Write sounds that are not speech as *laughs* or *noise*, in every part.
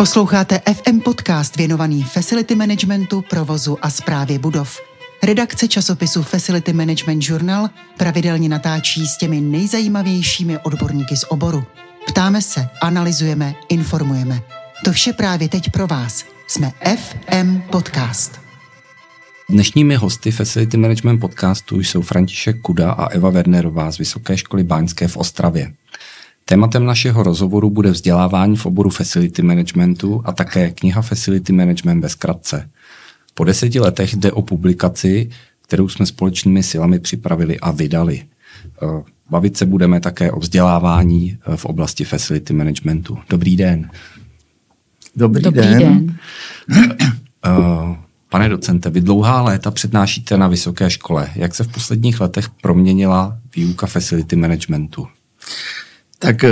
Posloucháte FM podcast věnovaný facility managementu, provozu a správě budov. Redakce časopisu Facility Management Journal pravidelně natáčí s těmi nejzajímavějšími odborníky z oboru. Ptáme se, analyzujeme, informujeme. To vše právě teď pro vás. Jsme FM Podcast. Dnešními hosty Facility Management podcastu jsou František Kuda a Eva Wernerová z Vysoké školy báňské v Ostravě. Tématem našeho rozhovoru bude vzdělávání v oboru facility managementu a také kniha Facility Management ve zkratce. Po deseti letech jde o publikaci, kterou jsme společnými silami připravili a vydali. Eh, bavit se budeme také o vzdělávání eh, v oblasti facility managementu. Dobrý den. Dobrý, Dobrý den. den. Eh, pane docente, vy dlouhá léta přednášíte na vysoké škole. Jak se v posledních letech proměnila výuka facility managementu? Tak eh,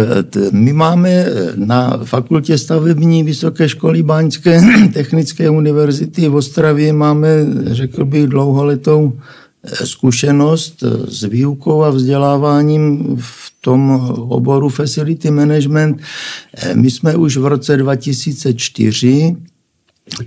my máme eh, na fakultě stavební Vysoké školy Báňské *clears throat* technické univerzity v Ostravě máme, řekl bych, dlouholetou eh, zkušenost s výukou a vzděláváním v tom oboru Facility Management. My jsme už v roce 2004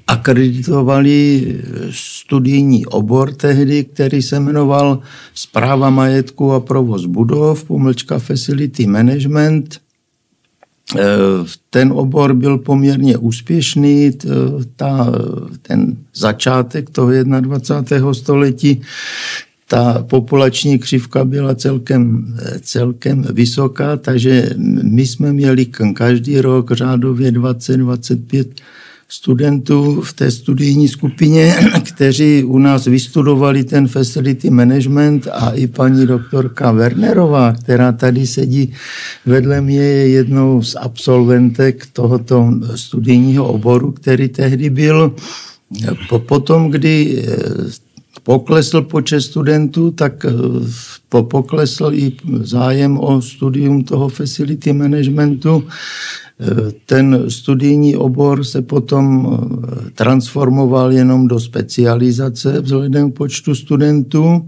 akreditovali studijní obor tehdy, který se jmenoval Zpráva majetku a provoz budov, pomlčka Facility Management. E, ten obor byl poměrně úspěšný, ta, ten začátek toho 21. století, ta populační křivka byla celkem, celkem vysoká, takže my jsme měli každý rok řádově 20-25 studentů v té studijní skupině, *clears throat* kteří u nás vystudovali ten facility management a i paní doktorka Wernerová, která tady sedí vedle mě, je jednou z absolventek tohoto studijního oboru, který tehdy byl. Potom, kdy eh, poklesl počet studentů, tak eh, poklesl i zájem o studium toho facility managementu. Ten studijní obor se potom eh, transformoval jenom do specializace vzhledem k počtu studentů.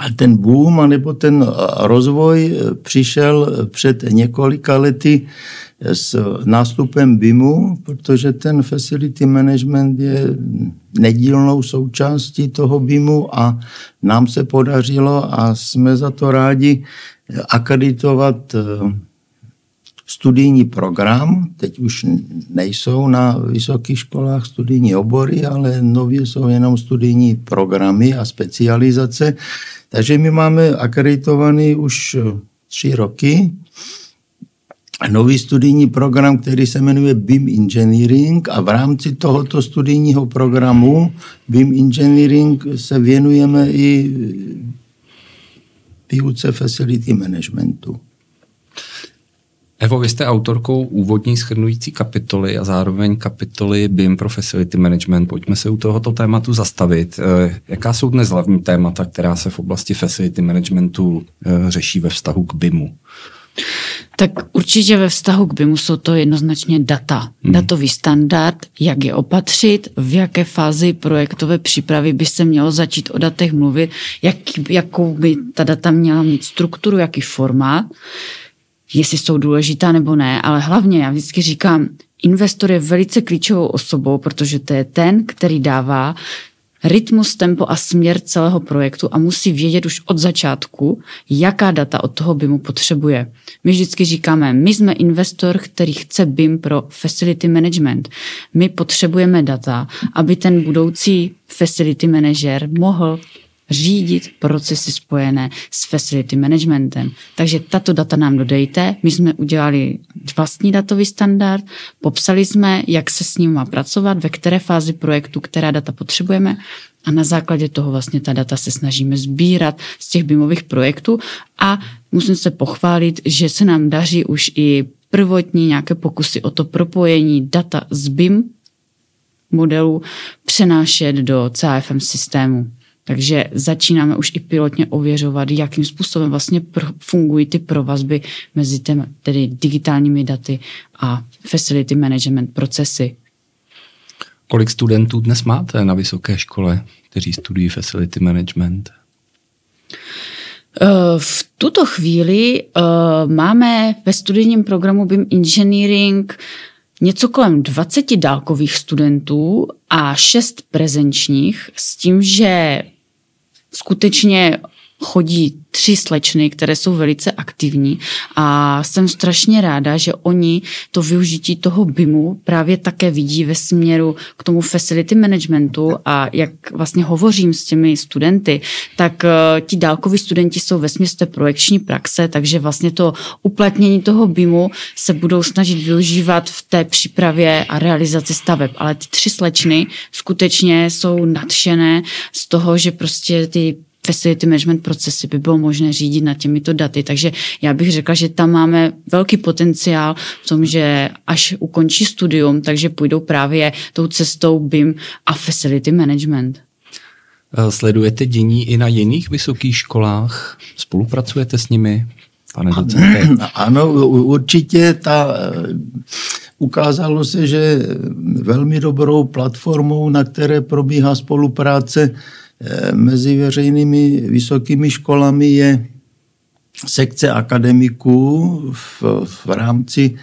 A ten boom, anebo ten rozvoj eh, přišel před několika lety s nástupem BIMu, protože ten facility management je nedílnou součástí toho BIMu a nám se podařilo a jsme za to rádi akreditovat eh, studijní program, teď už nejsou na vysokých školách studijní obory, ale nově jsou jenom studijní programy a specializace. Takže my máme akreditovaný už tři roky nový studijní program, který se jmenuje BIM Engineering a v rámci tohoto studijního programu BIM Engineering se věnujeme i výuce facility managementu. Evo, vy jste autorkou úvodní schrnující kapitoly a zároveň kapitoly BIM pro Facility Management. Pojďme se u tohoto tématu zastavit. Eh, jaká jsou dnes hlavní témata, která se v oblasti Facility Managementu eh, řeší ve vztahu k BIMu? Tak určitě ve vztahu k BIMu jsou to jednoznačně data. Hmm. Datový standard, jak je opatřit, v jaké fázi projektové přípravy by se mělo začít o datech mluvit, jak, jakou by ta data měla mít strukturu, jaký formát jestli jsou důležitá nebo ne, ale hlavně já vždycky říkám, investor je velice klíčovou osobou, protože to je ten, který dává rytmus, tempo a směr celého projektu a musí vědět už od začátku, jaká data od toho BIMu potřebuje. My vždycky říkáme, my jsme investor, který chce BIM pro facility management. My potřebujeme data, aby ten budoucí facility manager mohl řídit procesy spojené s facility managementem. Takže tato data nám dodejte. My jsme udělali vlastní datový standard, popsali jsme, jak se s ním má pracovat, ve které fázi projektu, která data potřebujeme a na základě toho vlastně ta data se snažíme sbírat z těch BIMových projektů a musím se pochválit, že se nám daří už i prvotní nějaké pokusy o to propojení data z BIM modelu přenášet do CAFM systému. Takže začínáme už i pilotně ověřovat, jakým způsobem vlastně fungují ty provazby mezi těmi, tedy digitálními daty a facility management procesy. Kolik studentů dnes máte na vysoké škole, kteří studují facility management? Eh, v tuto chvíli uh, máme ve studijním programu BIM Engineering něco kolem 20 dálkových studentů a 6 prezenčních s tím, že skutečně chodí tři slečny, které jsou velice aktivní a jsem strašně ráda, že oni to využití toho BIMu právě také vidí ve směru k tomu facility managementu a jak vlastně hovořím s těmi studenty, tak uh, ti dálkoví studenti jsou ve té projekční praxe, takže vlastně to uplatnění toho BIMu se budou snažit využívat v té přípravě a realizaci staveb, ale ty tři slečny skutečně jsou nadšené z toho, že prostě ty facility management procesy by bylo možné řídit na těmito daty. Takže já bych řekla, že tam máme velký potenciál v tom, že až ukončí studium, takže půjdou právě tou cestou BIM a facility management. Eh, sledujete dění i na jiných vysokých školách? Spolupracujete s nimi? Pane docente? *clears throat* Ano, určitě ta eh, ukázalo se, že velmi dobrou platformou, na které probíhá spolupráce mezi veřejnými vysokými školami je sekce akademiků v, v rámci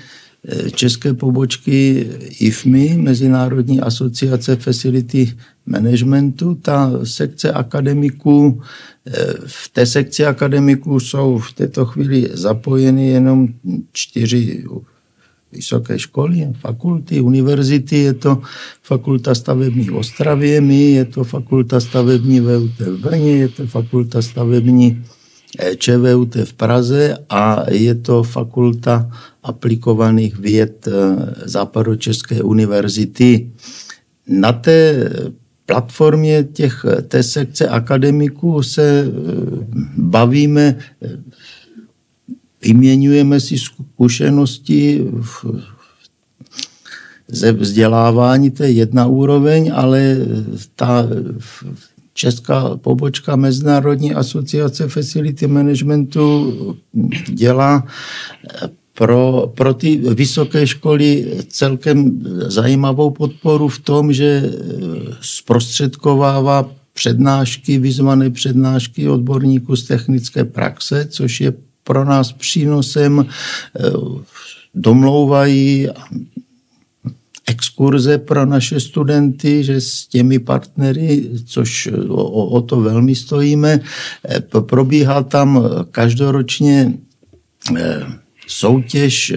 eh, české pobočky IFMI, Mezinárodní asociace Facility Managementu. Ta sekce akademiků, eh, v té sekci akademiků jsou v této chvíli zapojeny jenom čtyři vysoké školy, fakulty, univerzity, je to fakulta stavební v Ostravě, my, je to fakulta stavební VUT v Brně, je to fakulta stavební eh, ČVUT v Praze a je to fakulta aplikovaných věd Západočeské univerzity. Na té platformě těch, té sekce akademiků se bavíme vyměňujeme si zkušenosti v, ze vzdělávání, to je jedna úroveň, ale ta česká pobočka Mezinárodní asociace Facility Managementu dělá pro, pro ty vysoké školy celkem zajímavou podporu v tom, že zprostředkovává přednášky, vyzvané přednášky odborníků z technické praxe, což je pro nás přínosem, eh, domlouvají exkurze pro naše studenty, že s těmi partnery, což o, o to velmi stojíme, eh, probíhá tam každoročně eh, soutěž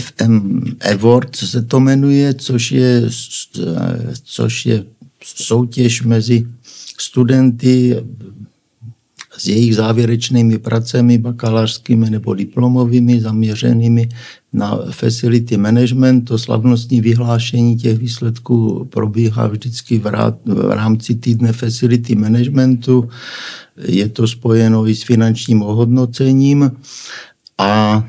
FM Award se to jmenuje, což je, což je soutěž mezi studenty s jejich závěrečnými pracemi bakalářskými nebo diplomovými zaměřenými na facility management. To slavnostní vyhlášení těch výsledků probíhá vždycky v rámci týdne facility managementu. Je to spojeno i s finančním ohodnocením a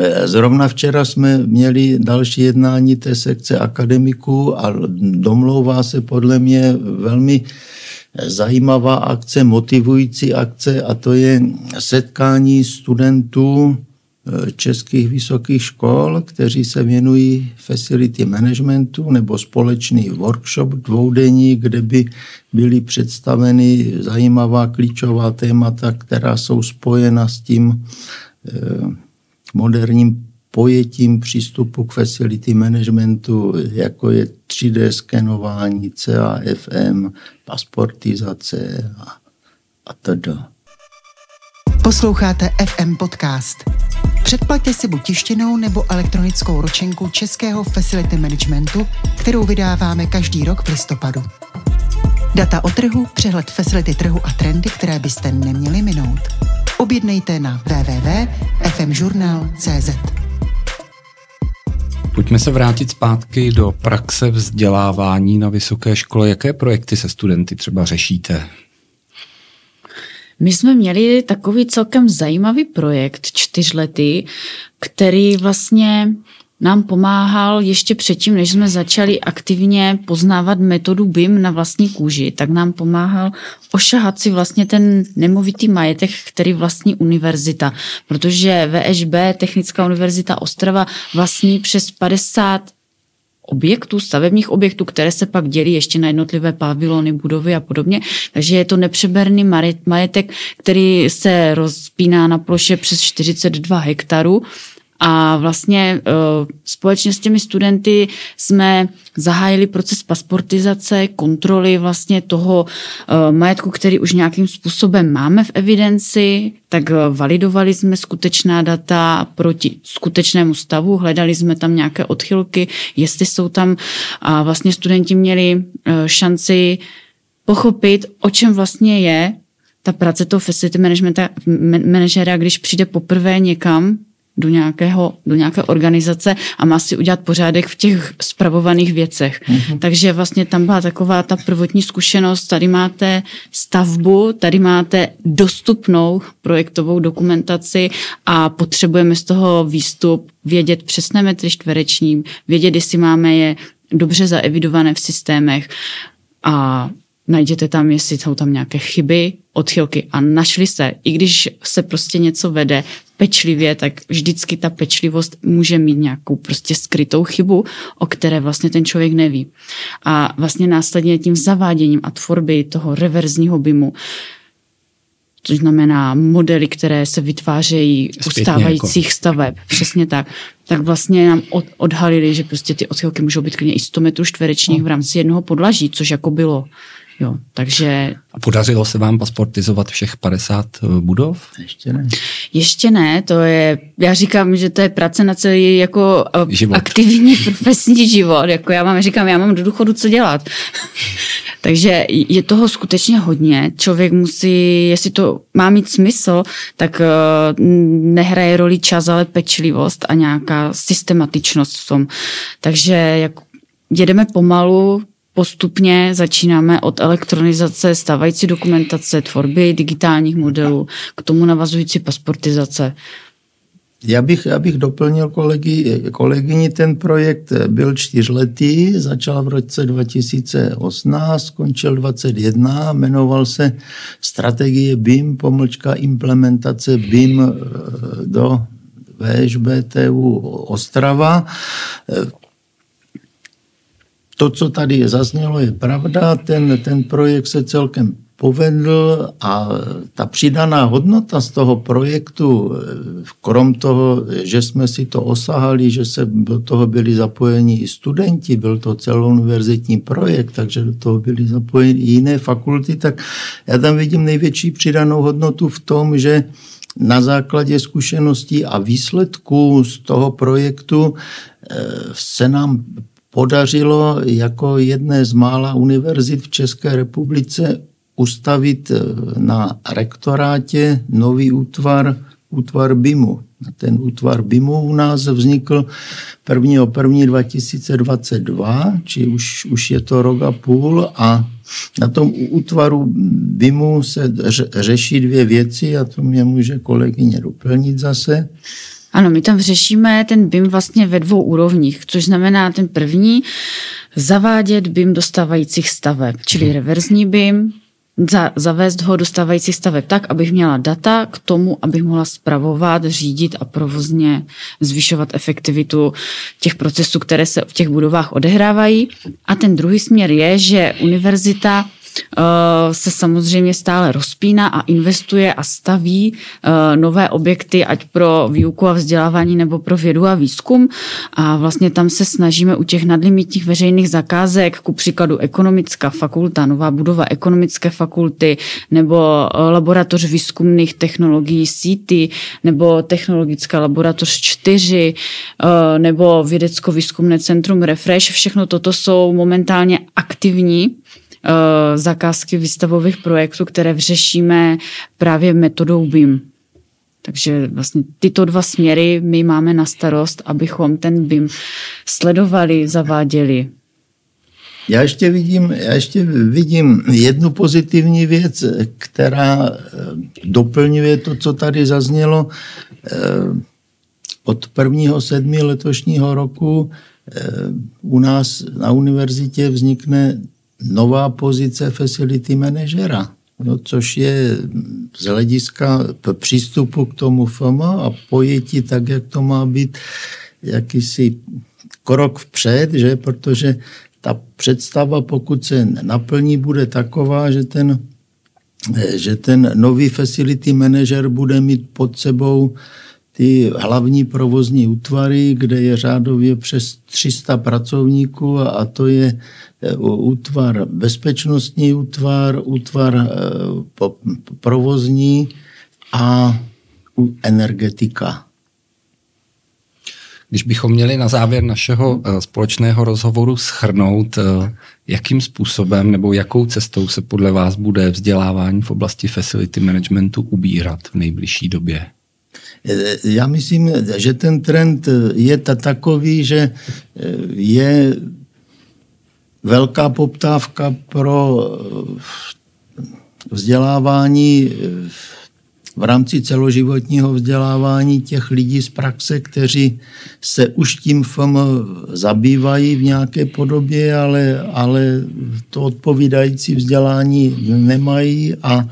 e, Zrovna včera jsme měli další jednání té sekce akademiků a domlouvá se podle mě velmi zajímavá akce, motivující akce a to je setkání studentů eh, českých vysokých škol, kteří se věnují facility managementu nebo společný workshop dvoudenní, kde by byly představeny zajímavá klíčová témata, která jsou spojena s tím eh, moderním pojetím přístupu k facility managementu, jako je 3D skenování, CAFM, pasportizace a, a tedy. Posloucháte FM Podcast. Předplaťte si buď tištěnou nebo elektronickou ročenku Českého Facility Managementu, kterou vydáváme každý rok v listopadu. Data o trhu, přehled facility trhu a trendy, které byste neměli minout. Objednejte na www.fmjournal.cz. Pojďme se vrátit zpátky do praxe vzdělávání na vysoké škole. Jaké projekty se studenty třeba řešíte? My jsme měli takový celkem zajímavý projekt čtyřletý, který vlastně nám pomáhal ještě předtím, než jsme začali aktivně poznávat metodu BIM na vlastní kůži, tak nám pomáhal ošahat si vlastně ten nemovitý majetek, který vlastní univerzita. Protože VŠB, Technická univerzita Ostrava, vlastní přes 50 objektů, stavebních objektů, které se pak dělí ještě na jednotlivé pavilony, budovy a podobně. Takže je to nepřeberný majetek, který se rozpíná na ploše přes 42 hektarů A vlastně uh, společně s těmi studenty jsme zahájili proces pasportizace, kontroly vlastně toho uh, majetku, který už nějakým způsobem máme v evidenci, tak uh, validovali jsme skutečná data proti skutečnému stavu, hledali jsme tam nějaké odchylky, jestli jsou tam a vlastně studenti měli šanci pochopit, o čem vlastně je ta práce toho facility managementa, manažera, když přijde poprvé někam do, nějakého, do nějaké organizace a má si udělat pořádek v těch spravovaných věcech. Mm-hmm. Takže vlastně tam byla taková ta prvotní zkušenost, tady máte stavbu, tady máte dostupnou projektovou dokumentaci a potřebujeme z toho výstup vědět přesné metry čtvereční, vědět, jestli máme je dobře zaevidované v systémech a najděte tam, jestli jsou tam nějaké chyby, odchylky a našli se. I když se prostě něco vede pečlivě, tak vždycky ta pečlivost může mít nějakou prostě skrytou chybu, o které vlastně ten člověk neví. A vlastně následně tím zaváděním a tvorby toho reverzního BIMu což znamená modely, které se vytvářejí u stávajících jako. staveb, přesně tak, tak vlastně nám od, odhalili, že prostě ty odchylky můžou být klidně i 100 metrů čtverečních v rámci jednoho podlaží, což jako bylo Jo, takže... A podařilo se vám pasportizovat všech 50 eh, budov? Ještě ne. Ještě ne, to je, já říkám, že to je práce na celý jako eh, život. aktivní *laughs* profesní život. Jako já mám, říkám, já mám do důchodu co dělat. *laughs* Takže je toho skutečně hodně. Člověk musí, jestli to má mít smysl, tak eh, nehraje roli čas, ale pečlivost a nějaká systematičnost v tom. Takže jak jedeme pomalu, postupně začínáme od elektronizace stávající dokumentace, tvorby digitálních modelů, k tomu navazující pasportizace. Já bych, já bych doplnil kolegy, kolegyni, ten projekt byl čtyřletý, začal v roce 2018, skončil 2021, jmenoval se Strategie BIM, pomlčka implementace BIM eh, do VŠBTU Ostrava to, co tady zaznělo, je pravda. Ten, ten projekt se celkem povedl a ta přidaná hodnota z toho projektu, krom toho, že jsme si to osahali, že se do toho byli zapojeni i studenti, byl to celouniverzitní projekt, takže do toho byly zapojeni i jiné fakulty, tak já tam vidím největší přidanou hodnotu v tom, že na základě zkušeností a výsledků z toho projektu eh, se nám podařilo jako jedné z mála univerzit v České republice ustavit eh, na rektorátě nový útvar, útvar BIMu. Ten útvar BIMu u nás vznikl 1. 1. 2022, či už, už je to rok a půl a na tom útvaru BIMu se řeší dvě věci a to mě může kolegyně doplnit zase. Ano, my tam řešíme ten BIM vlastně ve dvou úrovních, což znamená ten první, zavádět BIM do stávajících staveb, čili mhm. reverzní BIM, za, zavést ho do stávajících staveb tak, abych měla data k tomu, abych mohla spravovat, řídit a provozně zvyšovat efektivitu těch procesů, které se v těch budovách odehrávají. A ten druhý směr je, že univerzita se samozřejmě stále rozpíná a investuje a staví eh, nové objekty, ať pro výuku a vzdělávání nebo pro vědu a výzkum. A vlastně tam se snažíme u těch nadlimitních veřejných zakázek, ku příkladu ekonomická fakulta, nová budova ekonomické fakulty, nebo eh, laboratoř výzkumných technologií síty, nebo technologická laboratoř 4, nebo vědecko-výzkumné centrum Refresh. Všechno toto jsou momentálně aktivní Eh, zakázky výstavových projektů, které řešíme právě metodou BIM. Takže vlastně tyto dva směry my máme na starost, abychom ten BIM sledovali, zaváděli. Já ještě vidím, já ještě vidím jednu pozitivní věc, která eh, doplňuje to, co tady zaznělo. Eh, od 1. sedmi letošního roku u nás na univerzitě vznikne nová pozice facility managera, no, což je z hlediska přístupu k tomu FOM a pojetí tak, jak to má být jakýsi krok vpřed, že? protože ta představa, pokud se naplní, bude taková, že ten, že ten nový facility manager bude mít pod sebou ty hlavní provozní útvary, kde je řádově přes 300 pracovníků a to je e, útvar bezpečnostní útvar, útvar e, provozní a energetika. Když bychom měli na závěr našeho e, společného rozhovoru schrnout, jakým způsobem nebo jakou cestou se podle vás bude vzdělávání v oblasti facility managementu ubírat v nejbližší době? Já myslím, že ten trend je takový, že je velká poptávka pro vzdělávání v rámci celoživotního vzdělávání těch lidí z praxe, kteří se už tím FM zabývají v nějaké podobě, ale, ale to odpovídající vzdělání nemají a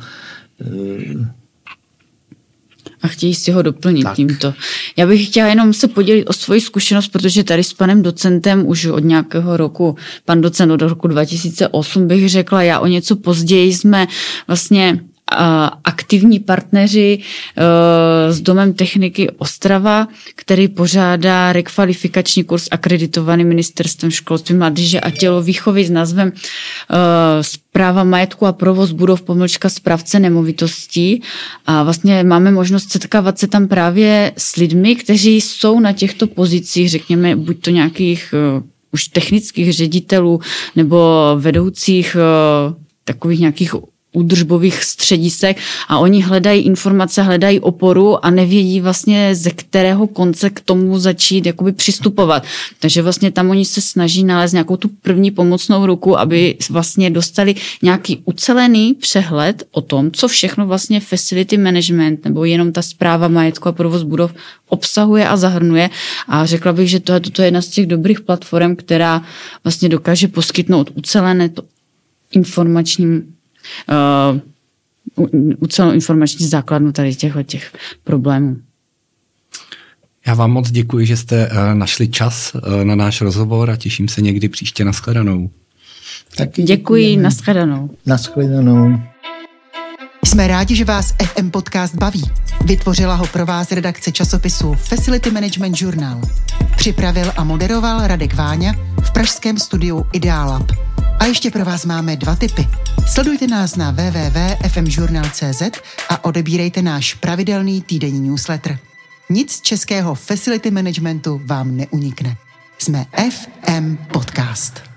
a chtějí si ho doplnit tak. tímto. Já bych chtěla jenom se podělit o svoji zkušenost, protože tady s panem docentem už od nějakého roku, pan docent od roku 2008 bych řekla, já o něco později jsme vlastně aktivní partneři s Domem techniky Ostrava, který pořádá rekvalifikační kurz akreditovaný ministerstvem školství, mládeže a tělovýchovy s názvem Práva majetku a provoz budov pomlčka správce nemovitostí. A vlastně máme možnost setkávat se tam právě s lidmi, kteří jsou na těchto pozicích, řekněme, buď to nějakých už technických ředitelů nebo vedoucích takových nějakých údržbových středisek a oni hledají informace, hledají oporu a nevědí vlastně ze kterého konce k tomu začít jakoby přistupovat. Takže vlastně tam oni se snaží nalézt nějakou tu první pomocnou ruku, aby vlastně dostali nějaký ucelený přehled o tom, co všechno vlastně facility management nebo jenom ta zpráva majetku a provoz budov obsahuje a zahrnuje. A řekla bych, že to, to je jedna z těch dobrých platform, která vlastně dokáže poskytnout ucelené to informačním uh, celou informační základnu tady těchto těch problémů. Já vám moc děkuji, že jste uh, našli čas uh, na náš rozhovor a těším se někdy příště na shledanou. Taky děkuji, na shledanou. Na shledanou. Jsme rádi, že vás FM Podcast baví. Vytvořila ho pro vás redakce časopisu Facility Management Journal. Připravil a moderoval Radek Váňa v pražském studiu Idealab. A ještě pro vás máme dva tipy. Sledujte nás na www.fmjournal.cz a odebírejte náš pravidelný týdenní newsletter. Nic z českého facility managementu vám neunikne. Jsme FM Podcast.